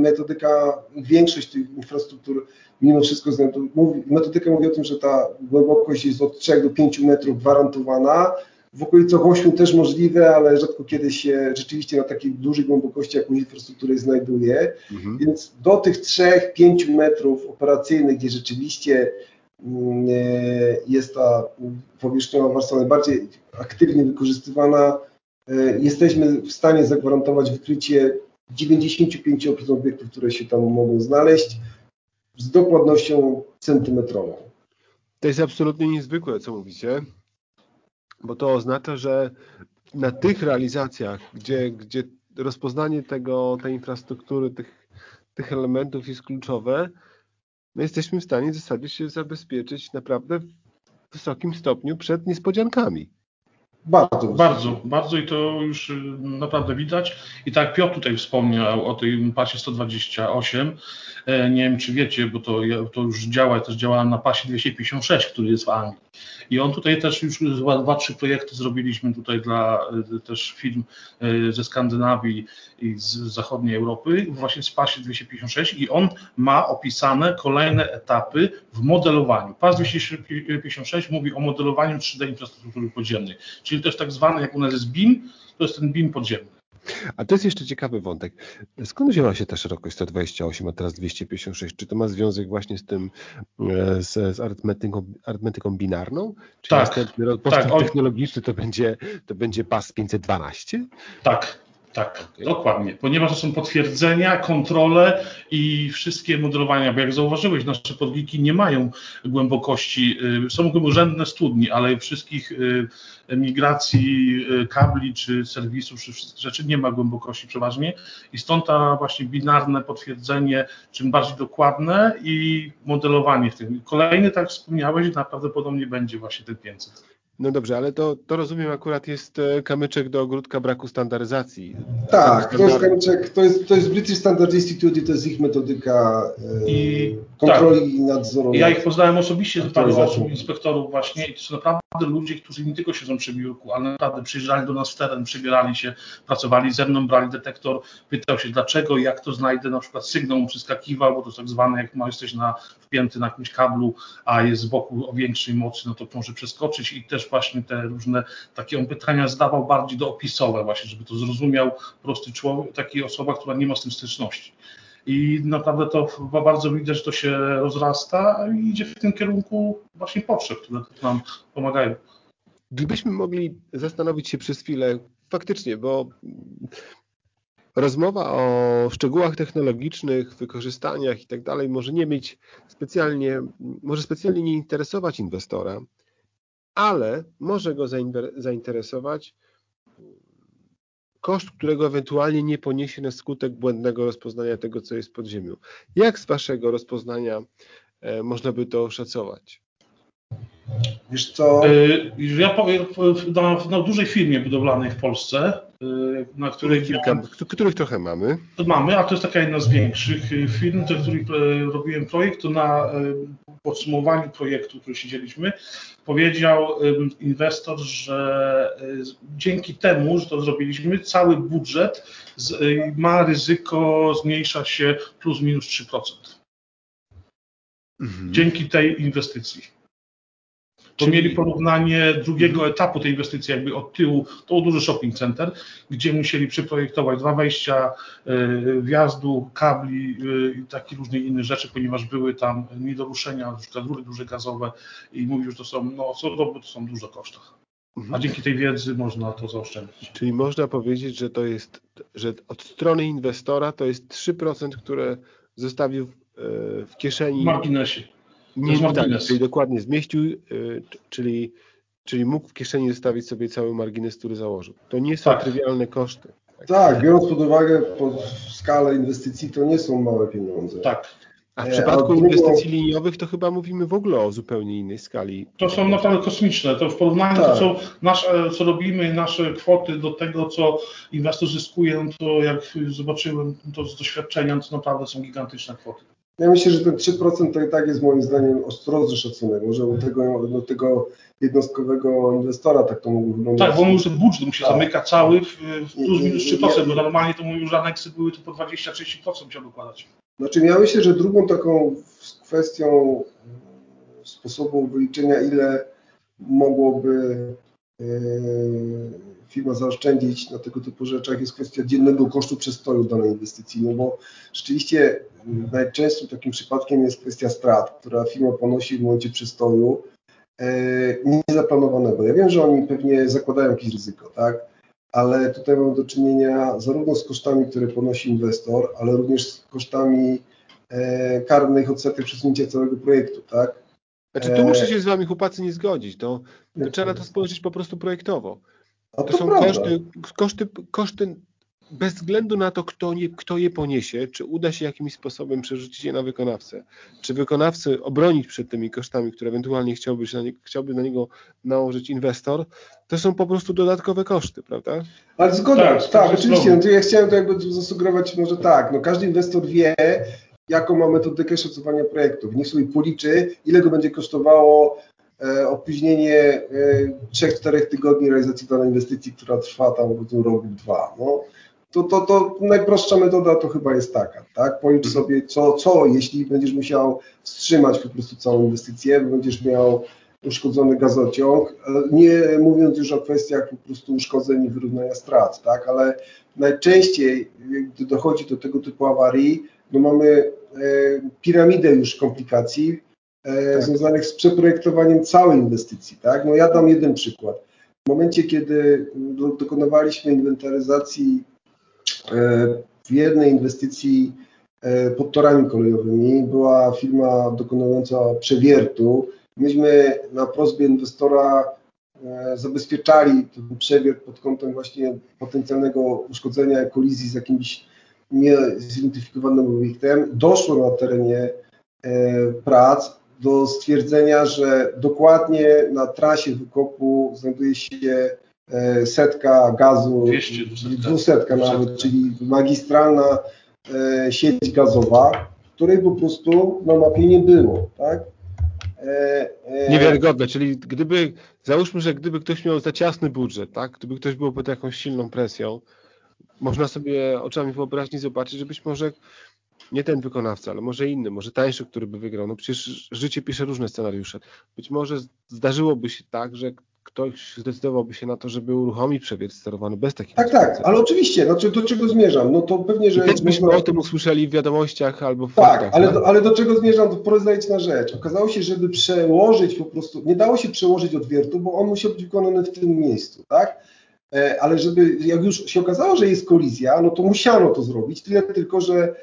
metodyka, większość tych infrastruktur mimo wszystko mówi, metodyka mówi o tym, że ta głębokość jest od 3 do 5 metrów gwarantowana, w okolicach 8 też możliwe, ale rzadko kiedy się rzeczywiście na takiej dużej głębokości jakąś infrastrukturę znajduje. Mhm. Więc do tych 3-5 metrów operacyjnych, gdzie rzeczywiście mm, e, jest ta powierzchniowa warstwa najbardziej aktywnie wykorzystywana, e, jesteśmy w stanie zagwarantować wykrycie 95% obiektów, które się tam mogą znaleźć z dokładnością centymetrową. To jest absolutnie niezwykłe, co mówicie bo to oznacza, że na tych realizacjach, gdzie, gdzie rozpoznanie tego, tej infrastruktury, tych, tych elementów jest kluczowe, my jesteśmy w stanie w zasadzie się zabezpieczyć naprawdę w wysokim stopniu przed niespodziankami. Bardzo, bardzo, bardzo i to już y, naprawdę widać. I tak Piotr tutaj wspomniał o tej pasie 128. E, nie wiem, czy wiecie, bo to, to już działa, też działa na pasie 256, który jest w Anglii. I on tutaj też już dwa, trzy projekty zrobiliśmy tutaj dla e, też firm e, ze Skandynawii i z zachodniej Europy, właśnie z pasie 256 i on ma opisane kolejne etapy w modelowaniu. Pas 256 mówi o modelowaniu 3D infrastruktury podziemnej, czyli też tak zwany, jak u nas jest BIM, to jest ten BIM podziemny. A to jest jeszcze ciekawy wątek. Skąd wzięła się ta szerokość 128, a teraz 256? Czy to ma związek właśnie z tym, e, z, z arytmetyką, arytmetyką binarną? Czy tak, następny postęp tak, technologiczny to będzie, to będzie pas 512? Tak, tak, okay. dokładnie, ponieważ to są potwierdzenia, kontrole i wszystkie modelowania, bo jak zauważyłeś, nasze podwiki nie mają głębokości, y, są urzędne studni, ale wszystkich y, migracji y, kabli czy serwisów, czy wszystkich rzeczy nie ma głębokości przeważnie i stąd ta właśnie binarne potwierdzenie, czym bardziej dokładne i modelowanie w tym. Kolejny, tak wspomniałeś, prawdopodobnie będzie właśnie ten 500. No dobrze, ale to, to rozumiem akurat jest e, kamyczek do ogródka braku standaryzacji. Tak, to jest kamyczek, to jest, to jest British Standard Institute i to jest ich metodyka e, I, kontroli tak. i nadzoru. Ja ich poznałem osobiście, paru osób, inspektorów właśnie i to są naprawdę ludzie, którzy nie tylko siedzą przy biurku, ale naprawdę przyjeżdżali do nas w teren, przybierali się, pracowali ze mną, brali detektor, pytał się dlaczego, jak to znajdę, na przykład sygnał mu przyskakiwał, bo to tak zwane, jak jesteś na, wpięty na jakimś kablu, a jest z boku o większej mocy, no to może przeskoczyć i też właśnie te różne takie on pytania zdawał bardziej do opisowe właśnie, żeby to zrozumiał prosty człowiek, taki osoba, która nie ma z tym styczności. I naprawdę to bardzo widać, że to się rozrasta i idzie w tym kierunku właśnie potrzeb, które nam pomagają. Gdybyśmy mogli zastanowić się przez chwilę, faktycznie, bo rozmowa o szczegółach technologicznych, wykorzystaniach i tak dalej może nie mieć specjalnie, może specjalnie nie interesować inwestora, ale może go zainteresować koszt, którego ewentualnie nie poniesie na skutek błędnego rozpoznania tego, co jest pod ziemią. Jak z Waszego rozpoznania e, można by to oszacować? Wiesz co? Ja powiem, na, na dużej firmie budowlanej w Polsce, na której kilka, których trochę mamy. Mamy, a to jest taka jedna z większych firm, do których robiłem projekt, to na podsumowaniu projektu, który siedzieliśmy, powiedział inwestor, że dzięki temu, że to zrobiliśmy, cały budżet ma ryzyko zmniejsza się plus minus 3%. Mhm. Dzięki tej inwestycji. To Czyli... mieli porównanie drugiego mhm. etapu tej inwestycji, jakby od tyłu, to był duży shopping center, gdzie musieli przeprojektować dwa wejścia, y, wjazdu, kabli y, i takie różne inne rzeczy, ponieważ były tam nie do ruszenia, przykład rury duże gazowe i mówił, że to są, no, to są duże koszty. A mhm. dzięki tej wiedzy można to zaoszczędzić. Czyli można powiedzieć, że to jest, że od strony inwestora to jest 3%, które zostawił w kieszeni. W marginesie. Nie, tak, czyli dokładnie zmieścił, y, czyli, czyli mógł w kieszeni zostawić sobie cały margines, który założył. To nie są tak. trywialne koszty. Tak. tak, biorąc pod uwagę pod skalę inwestycji, to nie są małe pieniądze. Tak. A w e, przypadku inwestycji liniowych to chyba mówimy w ogóle o zupełnie innej skali. To są naprawdę kosmiczne. To w porównaniu tak. to, co, nasze, co robimy, nasze kwoty do tego, co inwestor zyskuje, no to jak zobaczyłem to z doświadczenia, to naprawdę są gigantyczne kwoty. Ja myślę, że ten 3% to i tak jest moim zdaniem ostrożny szacunek. Może u tego, do tego jednostkowego inwestora tak to mogło wyglądać. Tak, bo on już ten budżet musi tak. zamykać cały w, w plus minus 3%, bo normalnie to że aneksy były to po 20-30% chciał dokładać. Znaczy ja myślę, że drugą taką kwestią sposobu wyliczenia, ile mogłoby yy, firma zaoszczędzić na tego typu rzeczach jest kwestia dziennego kosztu przestoju danej inwestycji, no bo rzeczywiście najczęstszym takim przypadkiem jest kwestia strat, która firma ponosi w momencie przestoju e, niezaplanowanego. Ja wiem, że oni pewnie zakładają jakieś ryzyko, tak? Ale tutaj mamy do czynienia zarówno z kosztami, które ponosi inwestor, ale również z kosztami e, karnych odsetek przesunięcia całego projektu, tak? Znaczy tu muszę się z Wami chłopacy nie zgodzić, to, to trzeba na to spojrzeć po prostu projektowo. To, to, są koszty, koszty, koszty bez względu na to, kto, nie, kto je poniesie, czy uda się jakimś sposobem przerzucić je na wykonawcę, czy wykonawcy obronić przed tymi kosztami, które ewentualnie chciałby, się na nie, chciałby na niego nałożyć inwestor, to są po prostu dodatkowe koszty, prawda? Ale zgoda, tak, tak oczywiście. No, ja chciałem to jakby zasugerować może tak, no każdy inwestor wie, jaką ma metodykę szacowania projektów. Niech sobie policzy, ile go będzie kosztowało opóźnienie 3-4 e, tygodni realizacji danej inwestycji, która trwa tam rok lub dwa. No, to, to, to najprostsza metoda to chyba jest taka, tak? Policz mhm. sobie, co, co jeśli będziesz musiał wstrzymać po prostu całą inwestycję, będziesz miał uszkodzony gazociąg, e, nie mówiąc już o kwestiach po prostu uszkodzeń i wyrównania strat, tak? Ale najczęściej, gdy dochodzi do tego typu awarii, no mamy piramidę już komplikacji, E, tak. związanych z przeprojektowaniem całej inwestycji. Tak? No ja dam jeden przykład. W momencie, kiedy dokonywaliśmy inwentaryzacji e, w jednej inwestycji e, pod torami kolejowymi, była firma dokonująca przewiertu. Myśmy na prośbę inwestora zabezpieczali ten przewiert pod kątem właśnie potencjalnego uszkodzenia kolizji z jakimś niezidentyfikowanym obiektem. Doszło na terenie prac do stwierdzenia, że dokładnie na trasie wykopu znajduje się e, setka gazu, 200, dwusetka nawet, czyli magistralna e, sieć gazowa, której po prostu na mapie nie było, tak? E, Niewiarygodne, czyli gdyby, załóżmy, że gdyby ktoś miał za ciasny budżet, tak? Gdyby ktoś był pod jakąś silną presją, można sobie oczami wyobraźni zobaczyć, że być może nie ten wykonawca, ale może inny, może tańszy, który by wygrał. No przecież życie pisze różne scenariusze. Być może zdarzyłoby się tak, że ktoś zdecydowałby się na to, żeby uruchomić przewiert sterowany bez takich Tak, tak, ale oczywiście, znaczy do czego zmierzam? No to pewnie, że... I też byśmy można... o tym usłyszeli w wiadomościach albo w Tak, faktach, ale, tak? Do, ale do czego zmierzam? To porozumieć na rzecz. Okazało się, żeby przełożyć po prostu, nie dało się przełożyć odwiertu, bo on musiał być wykonany w tym miejscu, tak? E, ale żeby, jak już się okazało, że jest kolizja, no to musiano to zrobić, tyle tylko, że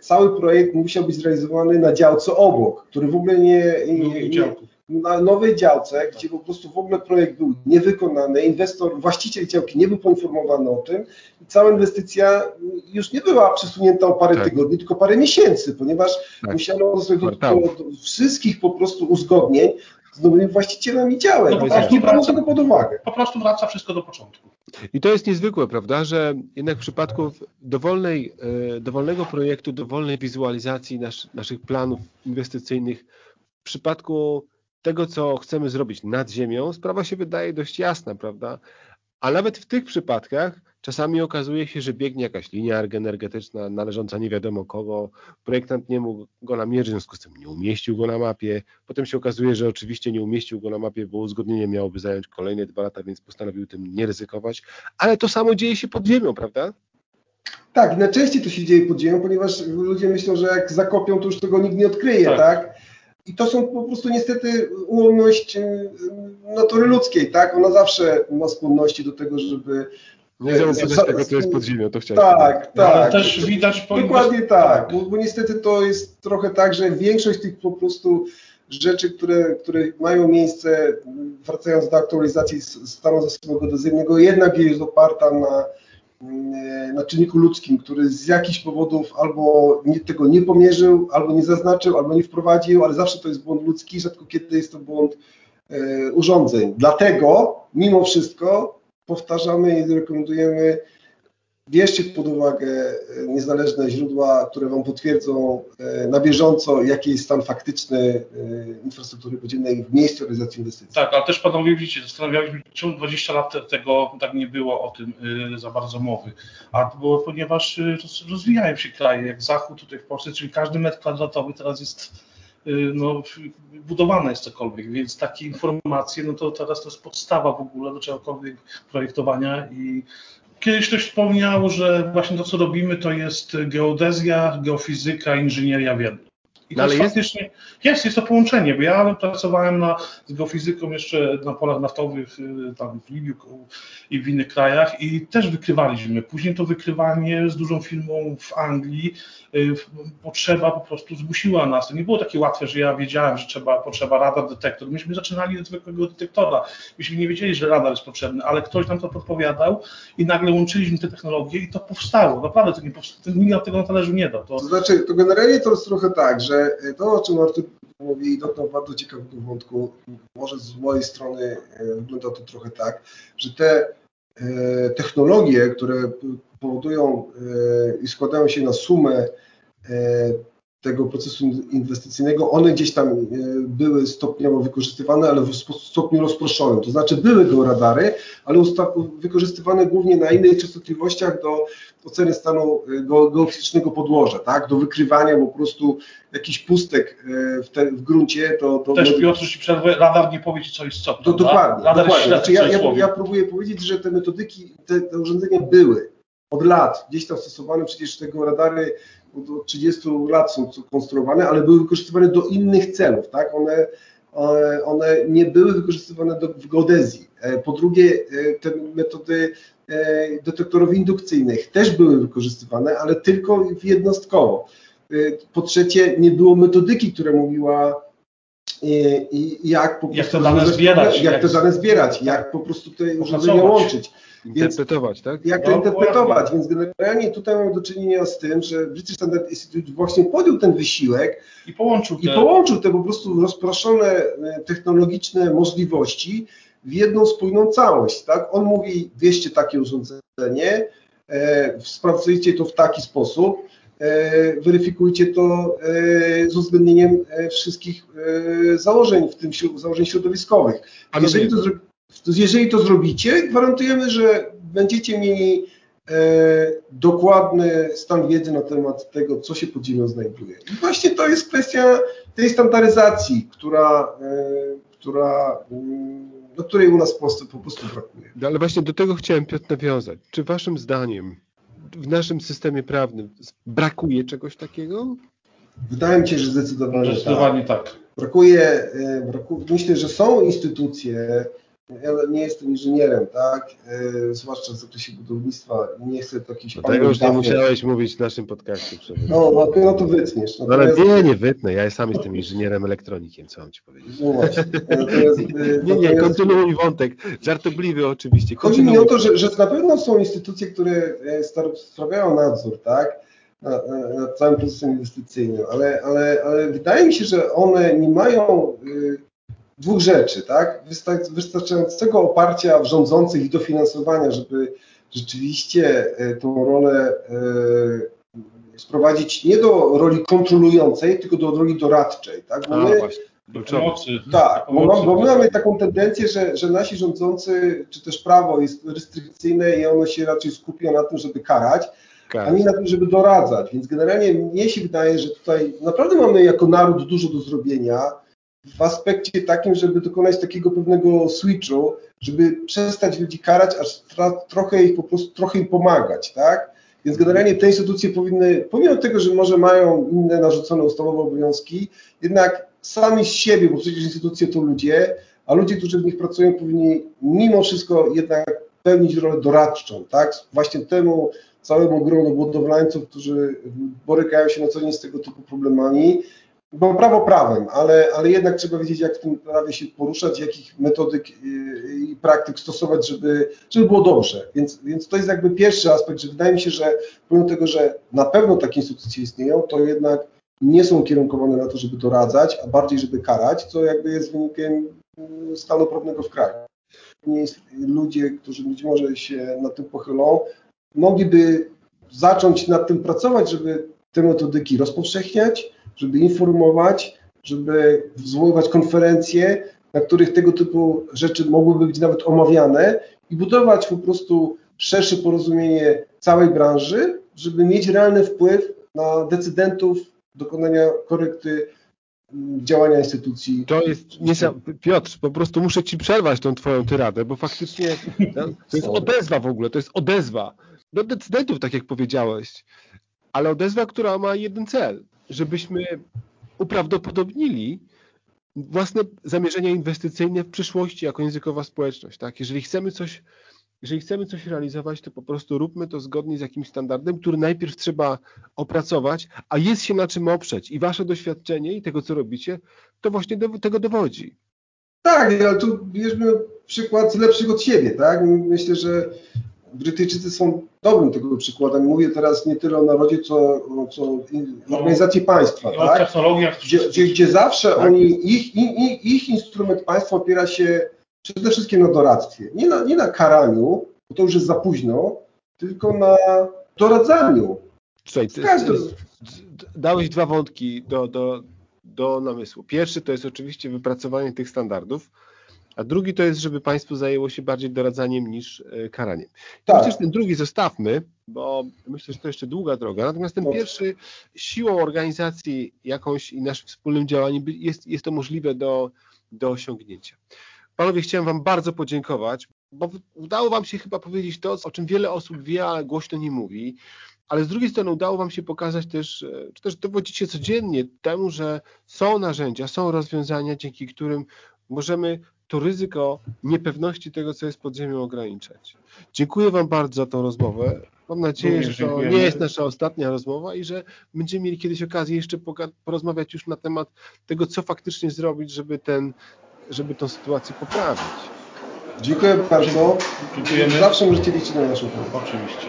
cały projekt musiał być zrealizowany na działce obok, który w ogóle nie, nie, nie na nowej działce, gdzie po prostu w ogóle projekt był niewykonany, inwestor, właściciel działki nie był poinformowany o tym i cała inwestycja już nie była przesunięta o parę tak. tygodni, tylko parę miesięcy, ponieważ tak. musiano do, do, do, wszystkich po prostu uzgodnień z nowymi właścicielami działek. No, prostu nie brano tego pod uwagę. Po prostu wraca wszystko do początku. I to jest niezwykłe, prawda, że jednak w przypadku dowolnej, e, dowolnego projektu, dowolnej wizualizacji nasz, naszych planów inwestycyjnych, w przypadku tego, co chcemy zrobić nad ziemią, sprawa się wydaje dość jasna, prawda? A nawet w tych przypadkach czasami okazuje się, że biegnie jakaś linia energetyczna należąca nie wiadomo kogo, projektant nie mógł go namierzyć, w związku z tym nie umieścił go na mapie. Potem się okazuje, że oczywiście nie umieścił go na mapie, bo uzgodnienie miałoby zająć kolejne dwa lata, więc postanowił tym nie ryzykować. Ale to samo dzieje się pod ziemią, prawda? Tak, najczęściej to się dzieje pod ziemią, ponieważ ludzie myślą, że jak zakopią, to już tego nikt nie odkryje, tak? tak? I to są po prostu niestety ułomność y, natury ludzkiej, tak? Ona zawsze ma skłonności do tego, żeby nie zauważyć tego, co jest pod ziemią, to chciałem Tak, powiedzieć. tak. Ale też widać po Dokładnie tak, bo, bo, niestety to jest trochę tak, że większość tych po prostu rzeczy, które, które mają miejsce, wracając do aktualizacji stanu zasobowego dozywnego, jednak jest oparta na na czynniku ludzkim, który z jakichś powodów albo nie, tego nie pomierzył, albo nie zaznaczył, albo nie wprowadził, ale zawsze to jest błąd ludzki, rzadko kiedy jest to błąd e, urządzeń. Dlatego mimo wszystko powtarzamy i rekomendujemy Bierzcie pod uwagę e, niezależne źródła, które Wam potwierdzą e, na bieżąco, jaki jest stan faktyczny e, infrastruktury podziemnej w miejscu realizacji inwestycji. Tak, ale też panowie widzicie, zastanawialiśmy się, 20 lat tego tak nie było o tym za bardzo mowy. A to było, ponieważ rozwijają się kraje, jak Zachód tutaj w Polsce, czyli każdy metr kwadratowy teraz jest no, budowane jest cokolwiek, więc takie informacje, no to teraz to jest podstawa w ogóle do czegokolwiek projektowania i Kiedyś ktoś wspomniał, że właśnie to, co robimy, to jest geodezja, geofizyka, inżynieria w jednym. I to no, jest, faktycznie, jest... jest, jest to połączenie, bo ja pracowałem na, z geofizyką jeszcze na polach naftowych y, tam w Libiu i w innych krajach i też wykrywaliśmy. Później to wykrywanie z dużą firmą w Anglii, y, potrzeba po prostu zmusiła nas. To nie było takie łatwe, że ja wiedziałem, że trzeba, potrzeba radar, detektor. Myśmy zaczynali od zwykłego detektora. Myśmy nie wiedzieli, że radar jest potrzebny, ale ktoś nam to podpowiadał i nagle łączyliśmy te technologie i to powstało. Naprawdę to nie powstało. Nikt tego na talerzu nie dał. To... to znaczy, to generalnie to jest trochę tak, że że to, o czym Artur mówi, dotknął bardzo ciekawego wątku, może z mojej strony e, wygląda to trochę tak, że te e, technologie, które powodują e, i składają się na sumę tego procesu inwestycyjnego, one gdzieś tam były stopniowo wykorzystywane, ale w stopniu rozproszonym. To znaczy były georadary, ale wykorzystywane głównie na innych częstotliwościach do oceny stanu geofizycznego podłoża, tak? do wykrywania po prostu jakiś pustek e, w, te, w gruncie, to... to Też Piotr, jeśli przerwę, radar nie powie co jest co. To, dokładnie, radar dokładnie. Znaczy, ja, ja, ja, próbuję powiedzieć, że te metodyki, te, te, urządzenia były od lat, gdzieś tam stosowane, przecież tego radary od 30 lat są konstruowane, ale były wykorzystywane do innych celów, tak? One, one nie były wykorzystywane do, w geodezji. E, po drugie, e, te metody detektorów indukcyjnych też były wykorzystywane, ale tylko jednostkowo. Po trzecie, nie było metodyki, która mówiła, y, jak po jak to dane zbierać, jak, jak to dane zbierać, jak po prostu te urządzenia łączyć. Interpretować, tak? Jak to no, interpretować, więc generalnie tutaj mamy do czynienia z tym, że British Standard Institute właśnie podjął ten wysiłek i połączył te, i połączył te po prostu rozproszone y, technologiczne możliwości w jedną spójną całość, tak? On mówi, wieście takie urządzenie, e, sprawdzajcie to w taki sposób, E, weryfikujcie to e, z uwzględnieniem e, wszystkich założeń, w tym założeń środowiskowych. Jeżeli to, jeżeli to zrobicie, gwarantujemy, że będziecie mieli dokładny stan wiedzy na temat tego, co się pod ziemią znajduje. I właśnie to jest kwestia tej standaryzacji, która, która mm, do której u nas w Polsce po prostu brakuje. Ale właśnie do tego chciałem Piotr nawiązać. Czy waszym zdaniem w naszym systemie prawnym brakuje czegoś takiego? Wydaje mi się, że zdecydowanie, zdecydowanie tak. tak. Brakuje, e, brakuje, myślę, że są instytucje, ja nie jestem inżynierem, tak? E, zwłaszcza w zakresie budownictwa. Nie chcę takich. Tego już nie musiałeś mówić w naszym podcaście. No, no, no to wytniesz. No, ale nie, nie wytnę. Ja sam jestem inżynierem elektronikiem, co mam ci powiedzieć. No właśnie. Natomiast, e, nie, nie, kontynuuj wątek. Żartobliwy oczywiście. Chodzi mi o to, że, że na pewno są instytucje, które e, sprawiają nadzór, tak? Nad, nad całym procesem inwestycyjnym, ale, ale, ale wydaje mi się, że one nie mają dwóch rzeczy, tak? Wystarczającego oparcia w rządzących i dofinansowania, żeby rzeczywiście e, tą rolę e, sprowadzić nie do roli kontrolującej, tylko do roli doradczej, tak? Bo my. Tak, bo, bo, my mamy taką tendencję, że, że nasi rządzący, czy też prawo jest restrykcyjne i ono się raczej skupia na tym, żeby karać, a nie na tym, żeby doradzać. Więc generalnie mnie się wydaje, że tutaj naprawdę mamy jako naród dużo do zrobienia w aspekcie takim, żeby dokonać takiego pewnego switchu, żeby przestać ludzi karać, aż trochę ich po prostu trochę im pomagać, tak? Więc generalnie te instytucje powinny, pomimo tego, że może mają inne narzucone ustawowe obowiązki, jednak sami z siebie, bo przecież instytucje to ludzie, a ludzie, którzy w nich pracują, powinni mimo wszystko jednak pełnić rolę doradczą, tak? Właśnie temu całemu gronu budowlańców, którzy borykają się na co dzień z tego typu problemami, bo prawo prawem, ale, ale jednak trzeba wiedzieć, jak w tym prawie się poruszać, jakich metodyk i, i praktyk stosować, żeby, żeby było dobrze. Więc, więc to jest jakby pierwszy aspekt, że wydaje mi się, że pomimo tego, że na pewno takie instytucje istnieją, to jednak nie są ukierunkowane na to, żeby doradzać, a bardziej, żeby karać, co jakby jest wynikiem mm, stanu prawnego w kraju. Ludzie, którzy być może się nad tym pochylą, mogliby zacząć nad tym pracować, żeby te metodyki rozpowszechniać, żeby informować, żeby zwoływać konferencje, na których tego typu rzeczy mogłyby być nawet omawiane i budować po prostu szersze porozumienie całej branży, żeby mieć realny wpływ na decydentów dokonania korekty mm, działania instytucji. To jest niesamowite. Piotr, po prostu muszę Ci przerwać tą Twoją tyradę, bo faktycznie to jest odezwa w ogóle, to jest odezwa do decydentów, tak jak powiedziałeś, ale odezwa, która ma jeden cel, żebyśmy uprawdopodobnili własne zamierzenia inwestycyjne w przyszłości jako językowa społeczność. Tak? Jeżeli chcemy coś jeżeli chcemy coś realizować, to po prostu róbmy to zgodnie z jakimś standardem, który najpierw trzeba opracować, a jest się na czym oprzeć. I wasze doświadczenie i tego, co robicie, to właśnie do, tego dowodzi. Tak, ale tu bierzmy przykład lepszych od siebie, tak? Myślę, że Brytyjczycy są dobrym tego przykładem. Mówię teraz nie tyle o narodzie, co, co no, organizacji państwa. O tak? technologiach. Gdzie, gdzie, gdzie zawsze tak. oni, ich, ich, ich instrument państwa opiera się przede wszystkim na doradztwie. Nie na, nie na karaniu, bo to już jest za późno, tylko na doradzaniu. Słuchaj, ty, dałeś dwa wątki do, do, do namysłu. Pierwszy to jest oczywiście wypracowanie tych standardów, a drugi to jest, żeby państwo zajęło się bardziej doradzaniem niż e, karaniem. Tak. Myślę, że ten drugi zostawmy, bo myślę, że to jeszcze długa droga. Natomiast ten pierwszy, siłą organizacji jakąś i naszym wspólnym działaniem jest, jest to możliwe do, do osiągnięcia. Panowie, chciałem Wam bardzo podziękować, bo udało Wam się chyba powiedzieć to, o czym wiele osób wie, ale głośno nie mówi. Ale z drugiej strony udało Wam się pokazać też, e, czy też dowodzicie codziennie temu, że są narzędzia, są rozwiązania, dzięki którym możemy to ryzyko niepewności tego, co jest pod ziemią, ograniczać. Dziękuję Wam bardzo za tą rozmowę. Mam nadzieję, Również że to dziękujemy. nie jest nasza ostatnia rozmowa i że będziemy mieli kiedyś okazję jeszcze porozmawiać już na temat tego, co faktycznie zrobić, żeby ten, żeby tą sytuację poprawić. Dziękuję bardzo. Dziękujemy. Zawsze możecie liczyć na naszą pomoc. Oczywiście.